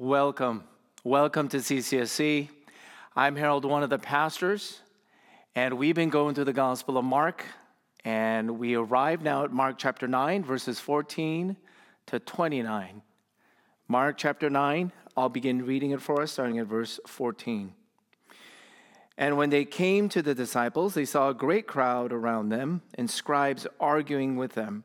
Welcome. Welcome to CCSC. I'm Harold, one of the pastors, and we've been going through the Gospel of Mark, and we arrive now at Mark chapter 9, verses 14 to 29. Mark chapter 9, I'll begin reading it for us, starting at verse 14. And when they came to the disciples, they saw a great crowd around them and scribes arguing with them.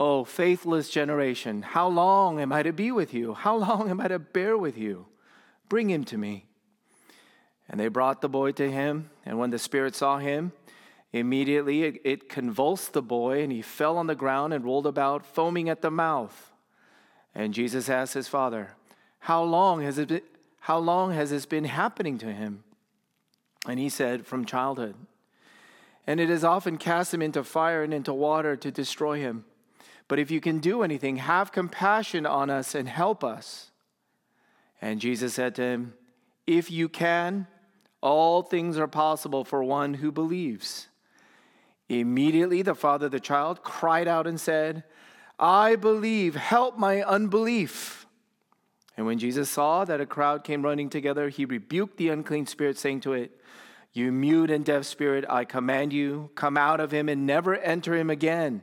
Oh, faithless generation, how long am I to be with you? How long am I to bear with you? Bring him to me. And they brought the boy to him, and when the Spirit saw him, immediately it, it, convulsed the boy, and he fell on the ground and rolled about, foaming at the mouth. And Jesus asked his father, How long has, it been, how long has this been happening to him? And he said, From childhood. And it has often cast him into fire and into water to destroy him. But if you can do anything, have compassion on us and help us. And Jesus said to him, If you can, all things are possible for one who believes. Immediately, the father of the child cried out and said, I believe, help my unbelief. And when Jesus saw that a crowd came running together, he rebuked the unclean spirit, saying to it, You mute and deaf spirit, I command you, come out of him and never enter him again.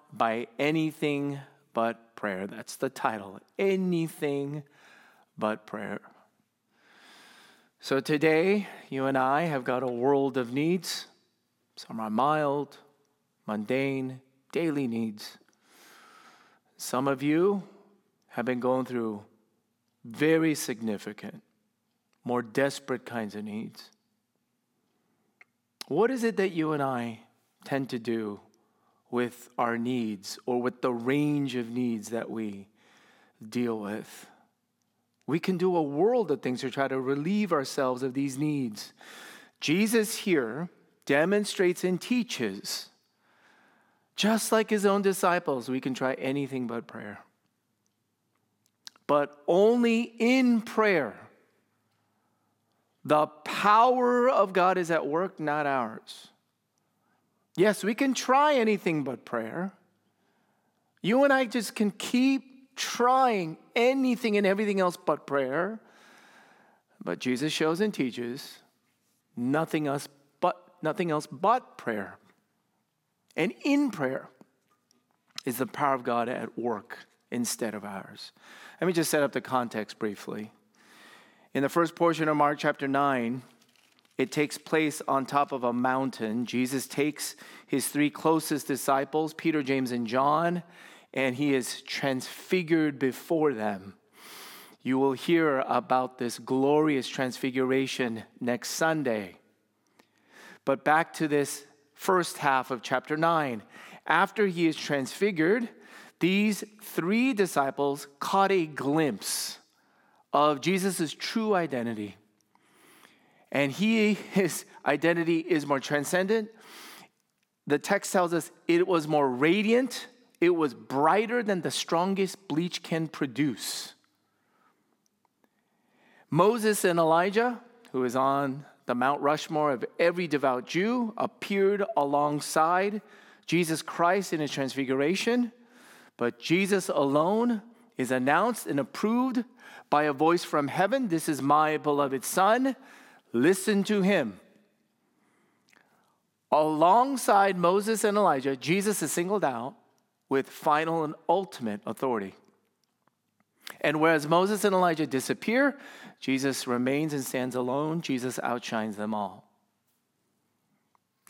by anything but prayer. That's the title. Anything but prayer. So today, you and I have got a world of needs. Some are mild, mundane, daily needs. Some of you have been going through very significant, more desperate kinds of needs. What is it that you and I tend to do with our needs or with the range of needs that we deal with. We can do a world of things to try to relieve ourselves of these needs. Jesus here demonstrates and teaches, just like his own disciples, we can try anything but prayer. But only in prayer. The power of God is at work, not ours. Yes, we can try anything but prayer. You and I just can keep trying anything and everything else but prayer. But Jesus shows and teaches nothing else but nothing else but prayer. And in prayer is the power of God at work instead of ours. Let me just set up the context briefly. In the first portion of Mark chapter 9, it takes place on top of a mountain. Jesus takes his three closest disciples, Peter, James, and John, and he is transfigured before them. You will hear about this glorious transfiguration next Sunday. But back to this first half of chapter 9. After he is transfigured, these three disciples caught a glimpse of Jesus' true identity. And he, his identity is more transcendent. The text tells us it was more radiant, it was brighter than the strongest bleach can produce. Moses and Elijah, who is on the Mount Rushmore of every devout Jew, appeared alongside Jesus Christ in his transfiguration, but Jesus alone is announced and approved by a voice from heaven This is my beloved Son Listen to him. Alongside Moses and Elijah, Jesus is singled out with final and ultimate authority. And whereas Moses and Elijah disappear, Jesus remains and stands alone. Jesus outshines them all.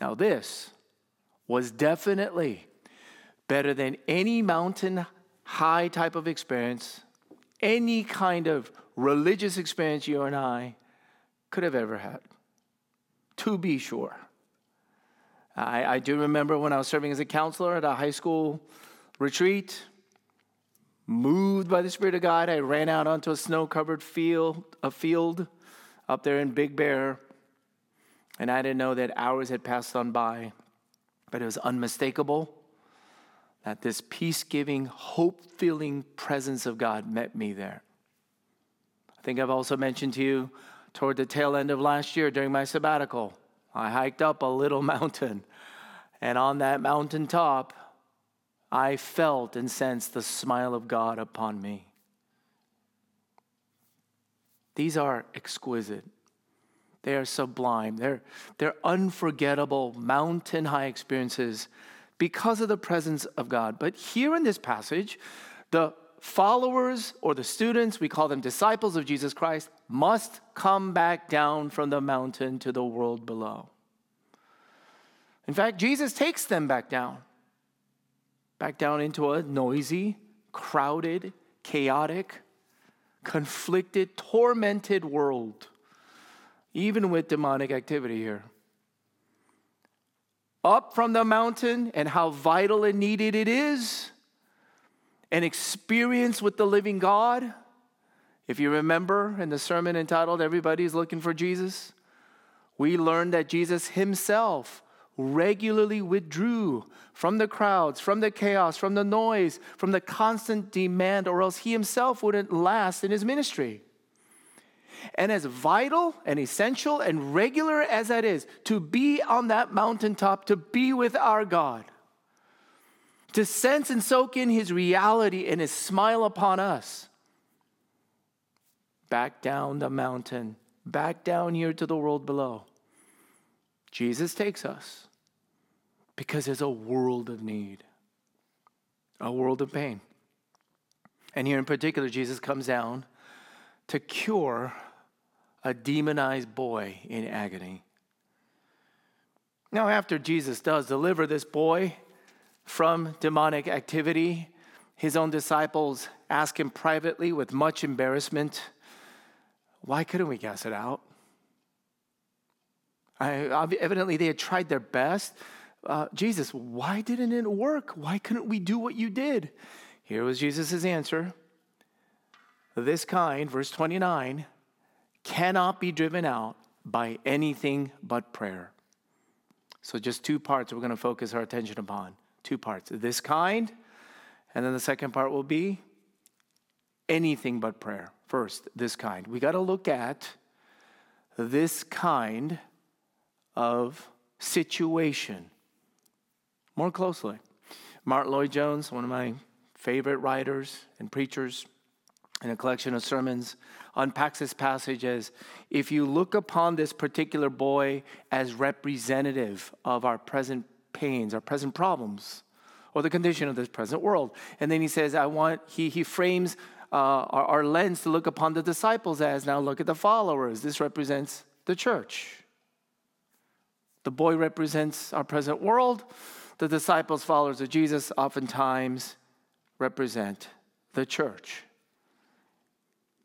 Now, this was definitely better than any mountain high type of experience, any kind of religious experience you and I could have ever had, to be sure. I, I do remember when I was serving as a counselor at a high school retreat, moved by the Spirit of God, I ran out onto a snow covered field, a field up there in Big Bear, and I didn't know that hours had passed on by, but it was unmistakable that this peace giving, hope filling presence of God met me there. I think I've also mentioned to you toward the tail end of last year during my sabbatical, I hiked up a little mountain, and on that mountain top, I felt and sensed the smile of God upon me. These are exquisite. They are sublime. They're, they're unforgettable, mountain high experiences because of the presence of God. But here in this passage, the followers or the students, we call them disciples of Jesus Christ, must come back down from the mountain to the world below. In fact, Jesus takes them back down, back down into a noisy, crowded, chaotic, conflicted, tormented world, even with demonic activity here up from the mountain and how vital and needed it is, an experience with the living God. If you remember in the sermon entitled Everybody's Looking for Jesus, we learned that Jesus himself regularly withdrew from the crowds, from the chaos, from the noise, from the constant demand, or else he himself wouldn't last in his ministry. And as vital and essential and regular as that is, to be on that mountaintop, to be with our God, to sense and soak in his reality and his smile upon us, back down the mountain, back down here to the world below. Jesus takes us because there's a world of need, a world of pain. And here in particular, Jesus comes down to cure a demonized boy in agony. Now, after Jesus does deliver this boy from demonic activity, his own disciples ask him privately with much embarrassment, Why couldn't we cast it out? I, evidently, they had tried their best. Uh, Jesus, why didn't it work? Why couldn't we do what you did? Here was Jesus' answer. This kind, verse 29, cannot be driven out by anything but prayer. So, just two parts we're going to focus our attention upon. Two parts this kind, and then the second part will be anything but prayer. First, this kind. We got to look at this kind of situation more closely. Martyn Lloyd-Jones, one of my favorite writers and preachers, in a collection of sermons, unpacks this passage as if you look upon this particular boy as representative of our present pains, our present problems, or the condition of this present world. And then he says, I want, he, he frames uh, our, our lens to look upon the disciples as now look at the followers. This represents the church. The boy represents our present world. The disciples, followers of Jesus, oftentimes represent the church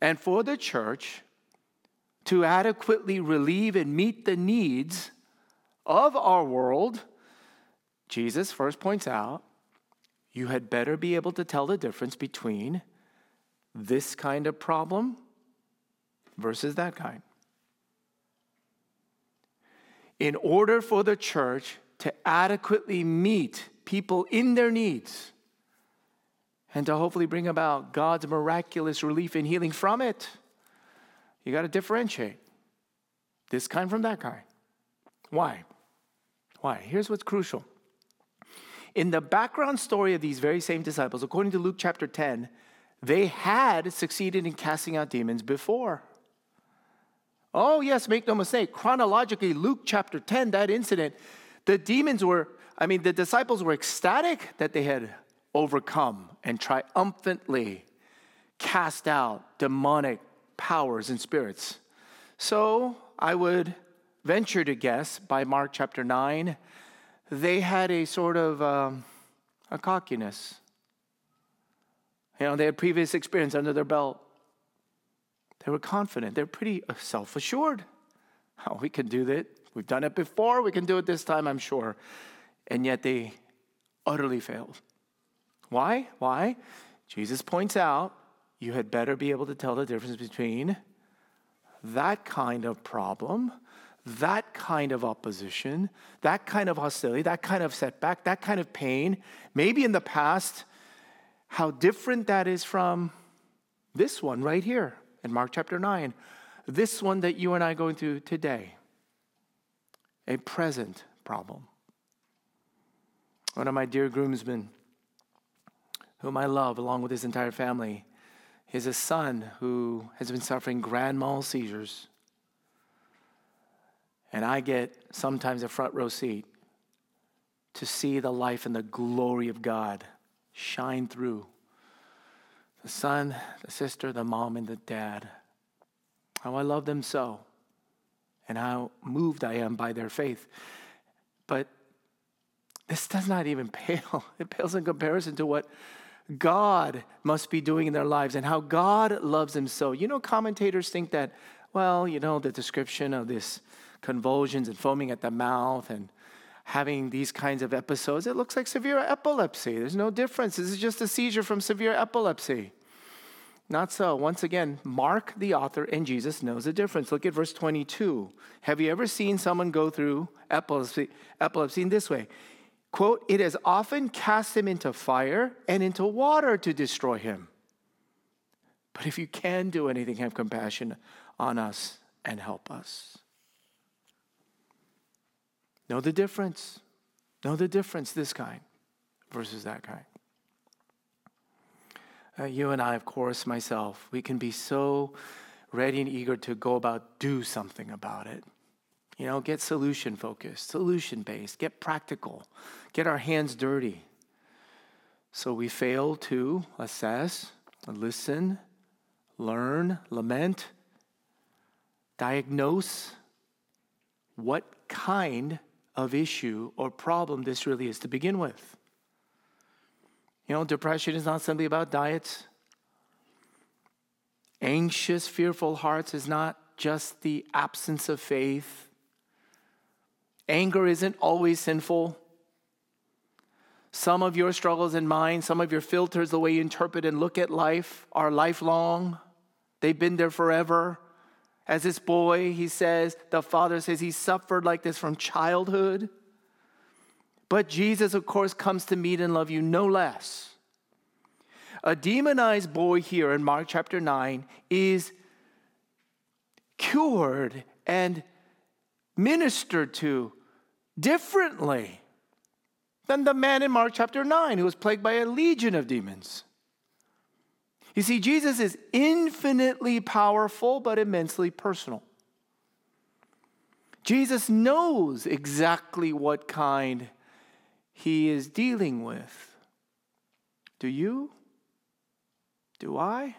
and for the church to adequately relieve and meet the needs of our world, Jesus first points out you had better be able to tell the difference between this kind of problem versus that kind. In order for the church to adequately meet people in their needs, and to hopefully bring about God's miraculous relief and healing from it. You got to differentiate this kind from that kind. Why? Why? Here's what's crucial. In the background story of these very same disciples, according to Luke chapter 10, they had succeeded in casting out demons before. Oh, yes, make no mistake. Chronologically, Luke chapter 10, that incident, the demons were, I mean, the disciples were ecstatic that they had overcome and triumphantly cast out demonic powers and spirits. So I would venture to guess by Mark chapter 9, they had a sort of um, a cockiness. You know, they had previous experience under their belt. They were confident. They're pretty self assured. Oh, we can do that. We've done it before. We can do it this time, I'm sure. And yet they utterly failed. Why? Why? Jesus points out you had better be able to tell the difference between that kind of problem, that kind of opposition, that kind of hostility, that kind of setback, that kind of pain, maybe in the past, how different that is from this one right here in Mark chapter 9. This one that you and I are going through today, a present problem. One of my dear groomsmen, whom I love along with his entire family, is a son who has been suffering grand mal seizures. And I get sometimes a front row seat to see the life and the glory of God shine through the son, the sister, the mom, and the dad. How I love them so, and how moved I am by their faith. But this does not even pale. It pales in comparison to what God must be doing in their lives and how God loves them so. You know, commentators think that, well, you know, the description of this convulsions and foaming at the mouth and having these kinds of episodes, it looks like severe epilepsy. There's no difference. This is just a seizure from severe epilepsy. Not so. Once again, Mark, the author, and Jesus knows the difference. Look at verse 22. Have you ever seen someone go through epilepsy, epilepsy in this way? Quote, it has often cast him into fire and into water to destroy him. But if you can do anything, have compassion on us and help us. Know the difference. Know the difference, this kind versus that kind. Uh, you and I, of course, myself, we can be so ready and eager to go about do something about it. You know, get solution focused, solution based, get practical, get our hands dirty. So we fail to assess, listen, learn, lament, diagnose what kind of issue or problem this really is to begin with. You know, depression is not simply about diets. Anxious, fearful hearts is not just the absence of faith Anger isn't always sinful. Some of your struggles and mine, some of your filters, the way you interpret and look at life, are lifelong. They've been there forever. As this boy, he says, the father says he suffered like this from childhood. But Jesus, of course, comes to meet and love you no less. A demonized boy here in Mark chapter 9 is cured and ministered to differently than the man in Mark chapter 9 who was plagued by a legion of demons. You see, Jesus is infinitely powerful but immensely personal. Jesus knows exactly what kind he is dealing with. Do you? Do I?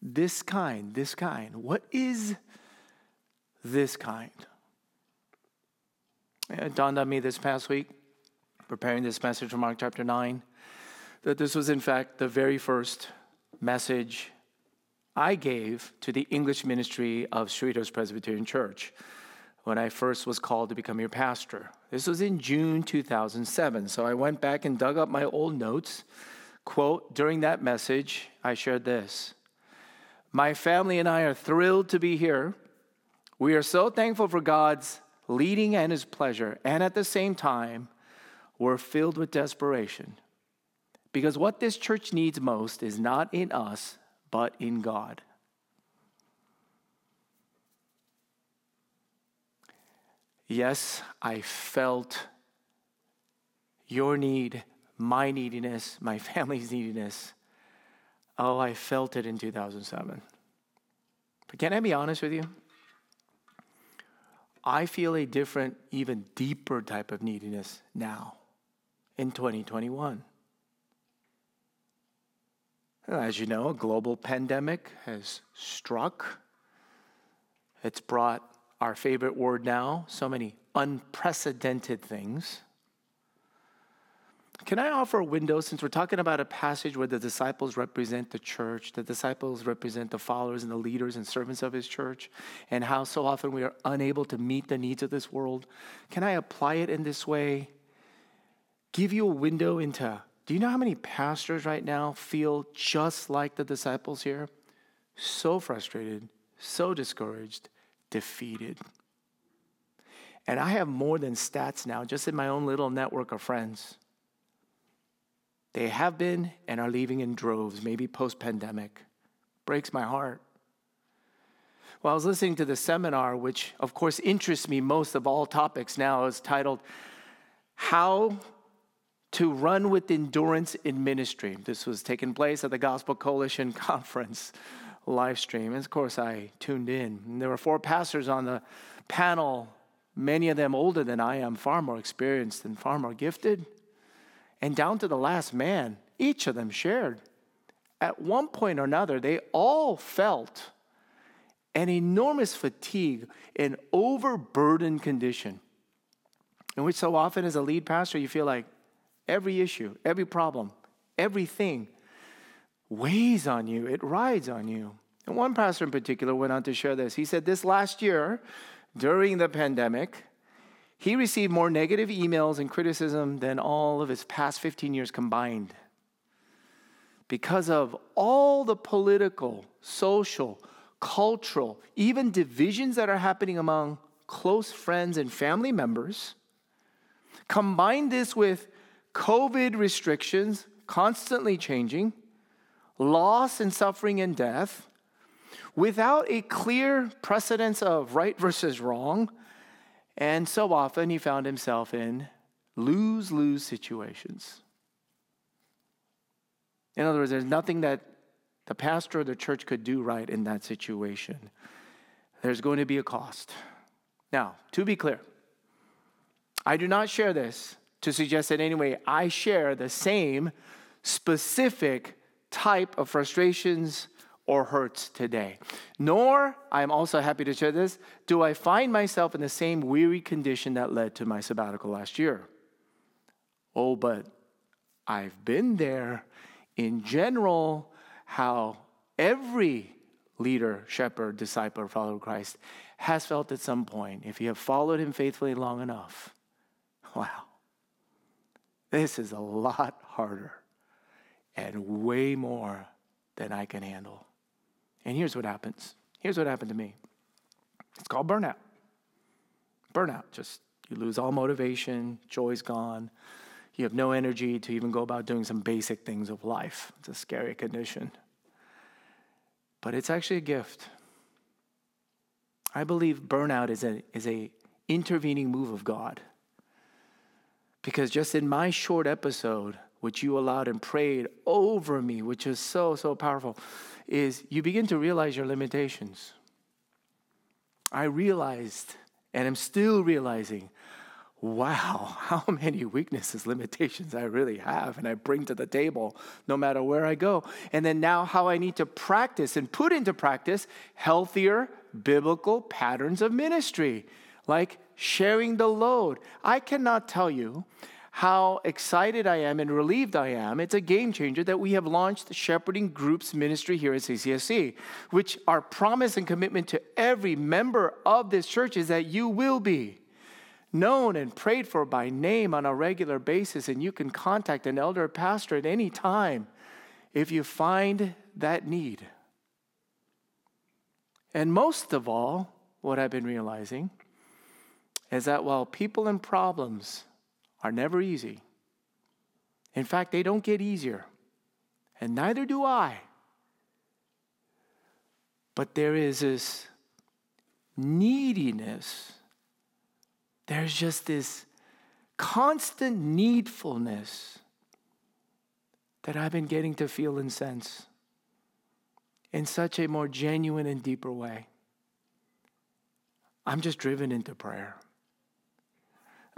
This kind, this kind. What is this kind? It dawned on me this past week, preparing this message from Mark chapter 9, that this was, in fact, the very first message I gave to the English ministry of Cerritos Presbyterian Church when I first was called to become your pastor. This was in June 2007. So I went back and dug up my old notes. Quote, during that message, I shared this My family and I are thrilled to be here. We are so thankful for God's leading and his pleasure, and at the same time, we're filled with desperation. Because what this church needs most is not in us, but in God. Yes, I felt your need, my neediness, my family's neediness. Oh, I felt it in 2007. But can I be honest with you? I feel a different, even deeper type of neediness now in 2021. As you know, a global pandemic has struck. It's brought our favorite word now, so many unprecedented things. Can I offer a window since we're talking about a passage where the disciples represent the church, the disciples represent the followers and the leaders and servants of his church, and how so often we are unable to meet the needs of this world? Can I apply it in this way? Give you a window into do you know how many pastors right now feel just like the disciples here? So frustrated, so discouraged, defeated. And I have more than stats now, just in my own little network of friends. They have been and are leaving in droves, maybe post pandemic. Breaks my heart. Well, I was listening to the seminar, which of course interests me most of all topics now, is titled How to Run with Endurance in Ministry. This was taking place at the Gospel Coalition Conference live stream. And of course, I tuned in. And there were four pastors on the panel, many of them older than I am, far more experienced and far more gifted. And down to the last man, each of them shared. At one point or another, they all felt an enormous fatigue, an overburdened condition, in which so often as a lead pastor, you feel like every issue, every problem, everything weighs on you, it rides on you. And one pastor in particular went on to share this. He said, This last year, during the pandemic, he received more negative emails and criticism than all of his past 15 years combined because of all the political, social, cultural, even divisions that are happening among close friends and family members. Combine this with COVID restrictions constantly changing, loss and suffering and death, without a clear precedence of right versus wrong, and so often he found himself in lose lose situations. In other words, there's nothing that the pastor or the church could do right in that situation. There's going to be a cost. Now, to be clear, I do not share this to suggest that anyway I share the same specific type of frustrations or hurts today. Nor, I'm also happy to share this, do I find myself in the same weary condition that led to my sabbatical last year. Oh, but I've been there in general, how every leader, shepherd, disciple, follower of Christ has felt at some point, if you have followed him faithfully long enough, wow, this is a lot harder and way more than I can handle. And here's what happens. Here's what happened to me. It's called burnout. Burnout, just you lose all motivation, joy's gone. You have no energy to even go about doing some basic things of life. It's a scary condition. But it's actually a gift. I believe burnout is a, is a intervening move of God. Because just in my short episode, which you allowed and prayed over me, which is so, so powerful, is you begin to realize your limitations. I realized, and I'm still realizing, wow, how many weaknesses, limitations I really have, and I bring to the table no matter where I go. And then now, how I need to practice and put into practice healthier biblical patterns of ministry, like sharing the load. I cannot tell you how excited I am and relieved I am. It's a game changer that we have launched Shepherding Groups Ministry here at CCSC, which our promise and commitment to every member of this church is that you will be known and prayed for by name on a regular basis, and you can contact an elder or pastor at any time if you find that need. And most of all, what I've been realizing is that while people and problems are never easy. In fact, they don't get easier, and neither do I. But there is this neediness, there's just this constant needfulness that I've been getting to feel and sense in such a more genuine and deeper way. I'm just driven into prayer.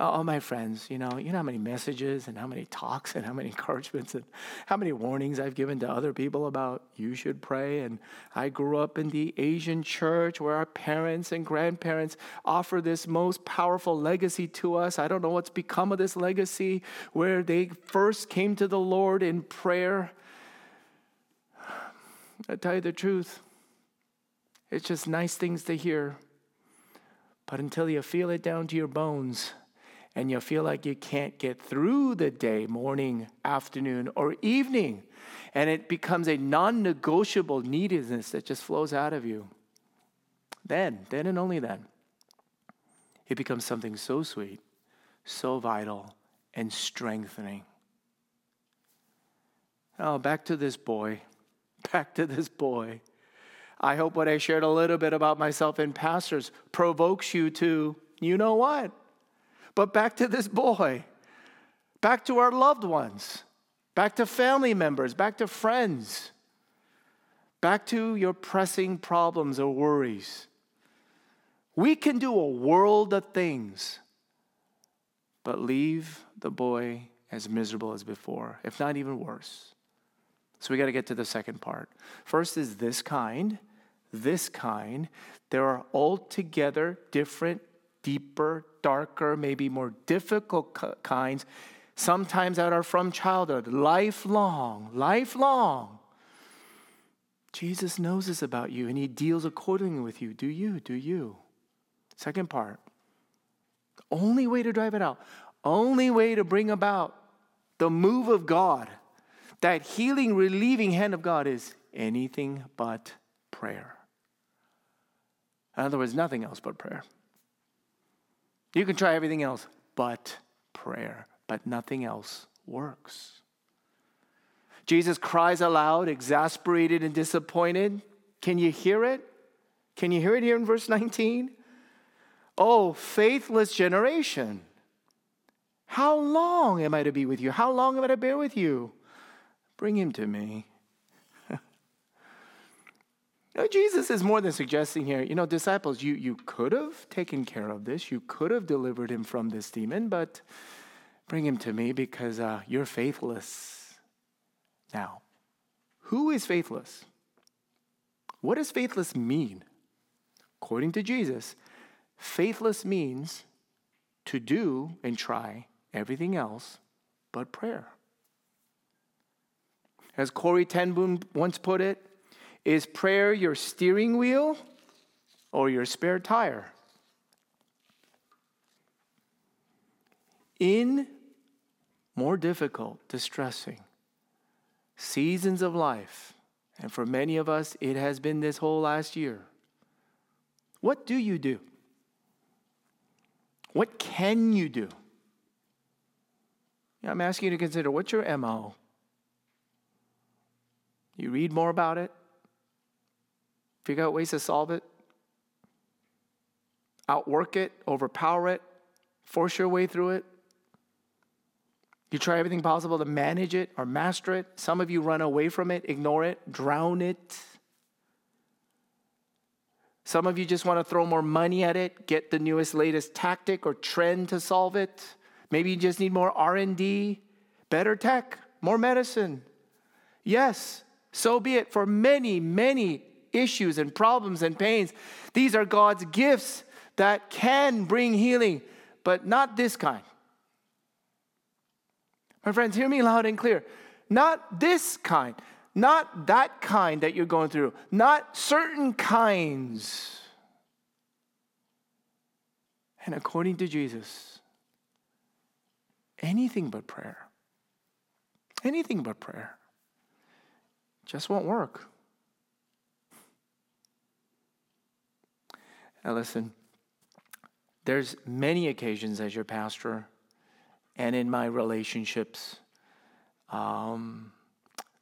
Oh, my friends, you know, you know how many messages and how many talks and how many encouragements and how many warnings I've given to other people about you should pray. And I grew up in the Asian church where our parents and grandparents offer this most powerful legacy to us. I don't know what's become of this legacy where they first came to the Lord in prayer. I tell you the truth, it's just nice things to hear. But until you feel it down to your bones, and you feel like you can't get through the day, morning, afternoon, or evening, and it becomes a non negotiable neediness that just flows out of you, then, then and only then, it becomes something so sweet, so vital, and strengthening. Oh, back to this boy. Back to this boy. I hope what I shared a little bit about myself and pastors provokes you to, you know what? But back to this boy, back to our loved ones, back to family members, back to friends, back to your pressing problems or worries. We can do a world of things, but leave the boy as miserable as before, if not even worse. So we got to get to the second part. First is this kind, this kind. There are altogether different deeper, darker, maybe more difficult kinds, sometimes that are from childhood, lifelong, lifelong. Jesus knows this about you and he deals accordingly with you. Do you? Do you? Second part. Only way to drive it out, only way to bring about the move of God, that healing, relieving hand of God is anything but prayer. In other words, nothing else but prayer. You can try everything else but prayer, but nothing else works. Jesus cries aloud, exasperated and disappointed. Can you hear it? Can you hear it here in verse 19? Oh, faithless generation. How long am I to be with you? How long am I to bear with you? Bring him to me. Jesus is more than suggesting here, you know, disciples, you, you could have taken care of this. You could have delivered him from this demon, but bring him to me because uh, you're faithless. Now, who is faithless? What does faithless mean? According to Jesus, faithless means to do and try everything else but prayer. As Corrie ten Boom once put it, is prayer your steering wheel or your spare tire? In more difficult, distressing seasons of life, and for many of us, it has been this whole last year, what do you do? What can you do? I'm asking you to consider what's your MO? You read more about it, figure out ways to solve it, outwork it, overpower it, force your way through it. You try everything possible to manage it or master it. Some of you run away from it, ignore it, drown it. Some of you just want to throw more money at it, get the newest latest tactic or trend to solve it. Maybe you just need more R&D, better tech, more medicine. Yes, so be it for many, many issues and problems and pains. These are God's gifts that can bring healing, but not this kind. My friends, hear me loud and clear. Not this kind, not that kind that you're going through, not certain kinds. And according to Jesus, anything but prayer, anything but prayer just won't work. Now, listen, there's many occasions as your pastor and in my relationships, um,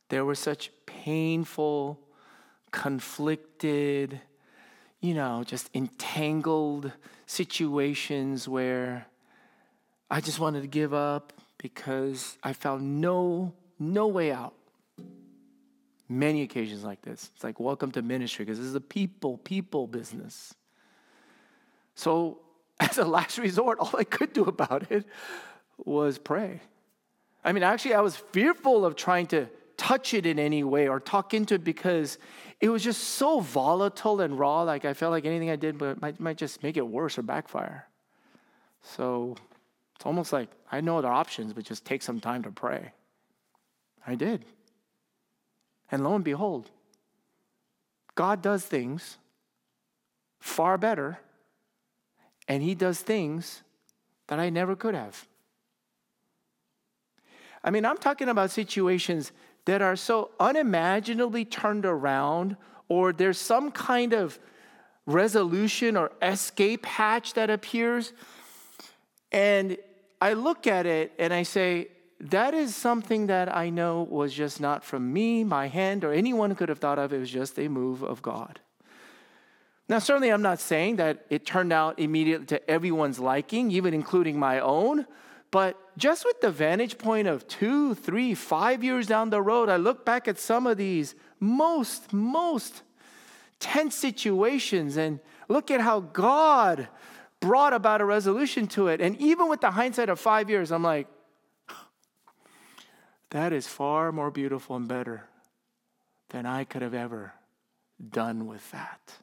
there were such painful, conflicted, you know, just entangled situations where I just wanted to give up because I found no no way out. Many occasions like this. It's like welcome to ministry because this is a people people business. So as a last resort, all I could do about it was pray. I mean, actually, I was fearful of trying to touch it in any way or talk into it because it was just so volatile and raw. Like I felt like anything I did might, might just make it worse or backfire. So it's almost like I know no other options but just take some time to pray. I did. And lo and behold, God does things far better, and He does things that I never could have. I mean, I'm talking about situations that are so unimaginably turned around, or there's some kind of resolution or escape hatch that appears. And I look at it and I say, that is something that I know was just not from me, my hand, or anyone could have thought of. It was just a move of God. Now, certainly, I'm not saying that it turned out immediately to everyone's liking, even including my own. But just with the vantage point of two, three, five years down the road, I look back at some of these most, most tense situations and look at how God brought about a resolution to it. And even with the hindsight of five years, I'm like, that is far more beautiful and better than I could have ever done with that.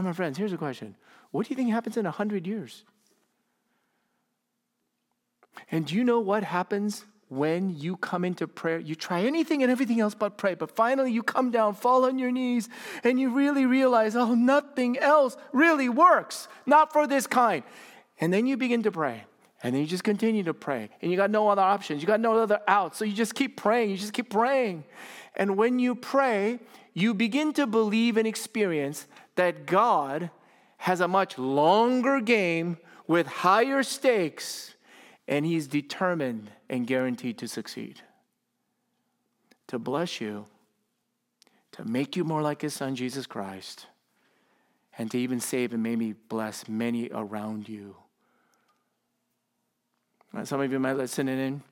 Now, my friends, here's a question What do you think happens in 100 years? And do you know what happens when you come into prayer? You try anything and everything else but pray, but finally you come down, fall on your knees, and you really realize, oh, nothing else really works, not for this kind. And then you begin to pray. And then you just continue to pray. And you got no other options. You got no other out. So you just keep praying. You just keep praying. And when you pray, you begin to believe and experience that God has a much longer game with higher stakes, and He's determined and guaranteed to succeed. To bless you, to make you more like His Son, Jesus Christ, and to even save and maybe bless many around you. Uh, some of you might listen in.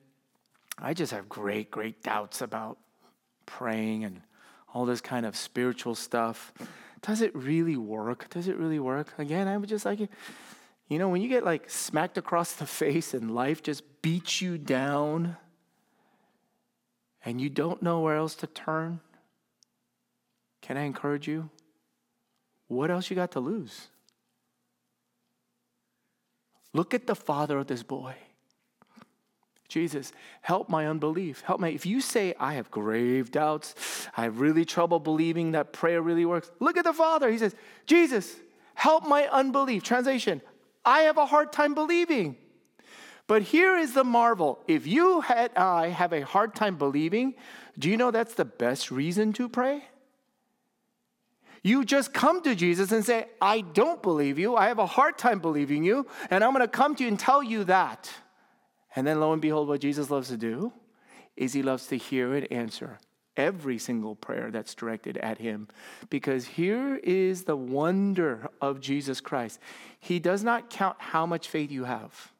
I just have great, great doubts about praying and all this kind of spiritual stuff. Does it really work? Does it really work? Again, I would just like, you know, when you get like smacked across the face and life just beats you down and you don't know where else to turn, can I encourage you? What else you got to lose? Look at the father of this boy. Jesus, help my unbelief. Help me. If you say, I have grave doubts, I have really trouble believing that prayer really works, look at the Father. He says, Jesus, help my unbelief. Translation, I have a hard time believing. But here is the marvel. If you and I have a hard time believing, do you know that's the best reason to pray? You just come to Jesus and say, I don't believe you. I have a hard time believing you. And I'm going to come to you and tell you that. And then lo and behold, what Jesus loves to do is he loves to hear and answer every single prayer that's directed at him. Because here is the wonder of Jesus Christ He does not count how much faith you have,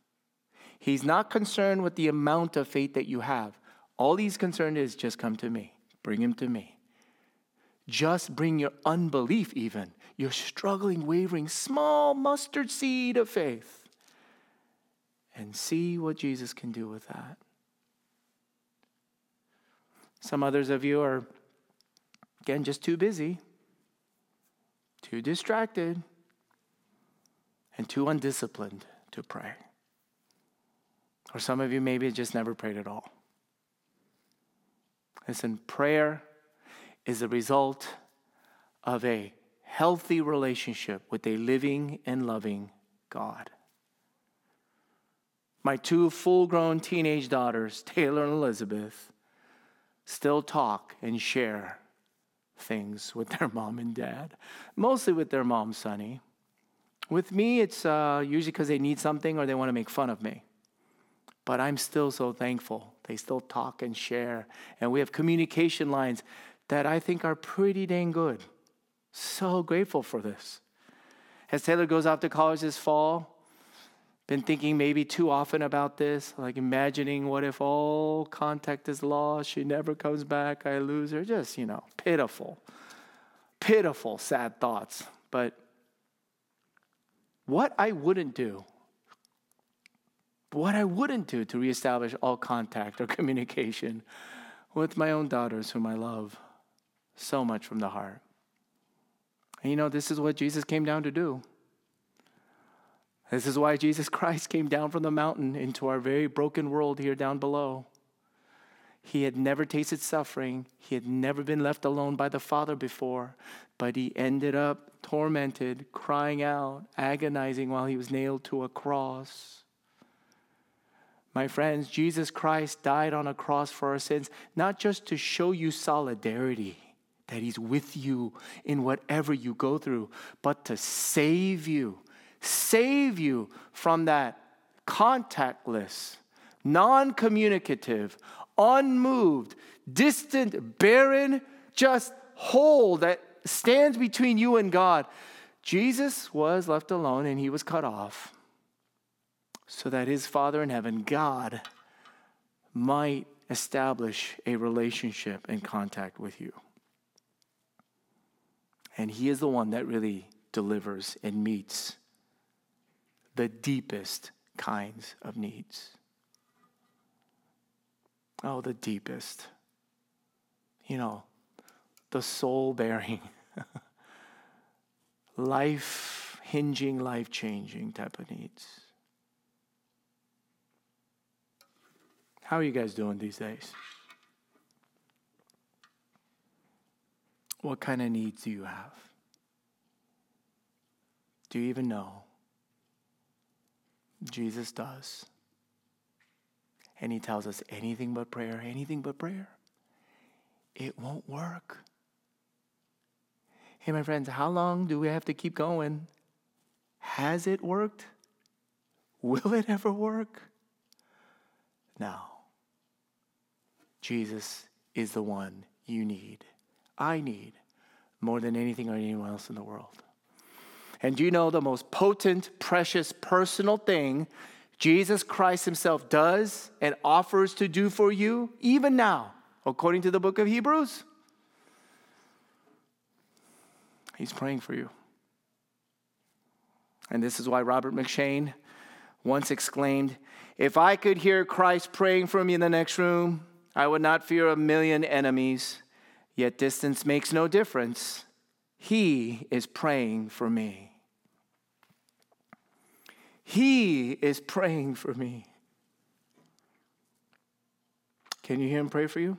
He's not concerned with the amount of faith that you have. All He's concerned is just come to me, bring Him to me. Just bring your unbelief, even your struggling, wavering, small mustard seed of faith and see what Jesus can do with that. Some others of you are, again, just too busy, too distracted, and too undisciplined to pray. Or some of you maybe just never prayed at all. Listen, prayer is the result of a healthy relationship with a living and loving God. My two full grown teenage daughters, Taylor and Elizabeth, still talk and share things with their mom and dad, mostly with their mom, Sonny. With me, it's uh, usually because they need something or they want to make fun of me. But I'm still so thankful. They still talk and share. And we have communication lines that I think are pretty dang good. So grateful for this. As Taylor goes off to college this fall, been thinking maybe too often about this, like imagining what if all contact is lost, she never comes back, I lose her. Just, you know, pitiful, pitiful, sad thoughts. But what I wouldn't do, what I wouldn't do to reestablish all contact or communication with my own daughters, whom I love so much from the heart. And you know, this is what Jesus came down to do. This is why Jesus Christ came down from the mountain into our very broken world here down below. He had never tasted suffering. He had never been left alone by the Father before, but he ended up tormented, crying out, agonizing while he was nailed to a cross. My friends, Jesus Christ died on a cross for our sins, not just to show you solidarity, that he's with you in whatever you go through, but to save you, save you from that contactless, non communicative, unmoved, distant, barren, just hole that stands between you and God. Jesus was left alone and he was cut off so that his Father in heaven, God, might establish a relationship and contact with you. And he is the one that really delivers and meets the deepest kinds of needs. Oh, the deepest. You know, the soul bearing, life hinging, life changing type of needs. How are you guys doing these days? What kind of needs do you have? Do you even know? Jesus does. And he tells us anything but prayer, anything but prayer. It won't work. Hey, my friends, how long do we have to keep going? Has it worked? Will it ever work? No. Jesus is the one you need. I need more than anything or anyone else in the world. And you know the most potent, precious, personal thing Jesus Christ Himself does and offers to do for you, even now, according to the book of Hebrews? He's praying for you. And this is why Robert M'Cheyne once exclaimed If I could hear Christ praying for me in the next room, I would not fear a million enemies. Yet distance makes no difference. He is praying for me. He is praying for me. Can you hear him pray for you?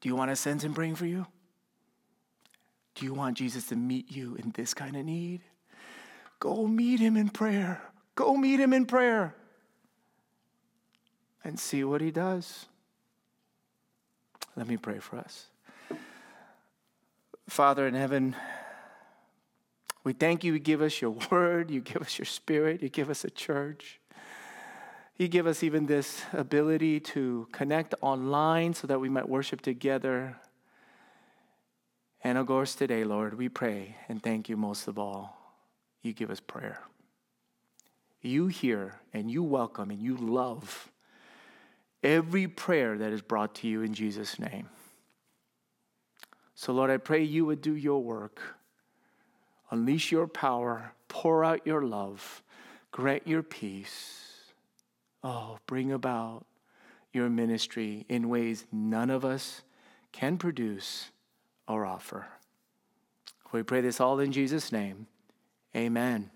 Do you want to sense him praying for you? Do you want Jesus to meet you in this kind of need? Go meet him in prayer. Go meet him in prayer and see what he does. Let me pray for us. Father in heaven, we thank you. You give us your word, you give us your spirit, you give us a church. You give us even this ability to connect online so that we might worship together. And of course, today, Lord, we pray and thank you most of all. You give us prayer. You hear and you welcome and you love every prayer that is brought to you in Jesus' name. So, Lord, I pray you would do your work, unleash your power, pour out your love, grant your peace. Oh, bring about your ministry in ways none of us can produce or offer. We pray this all in Jesus' name. Amen.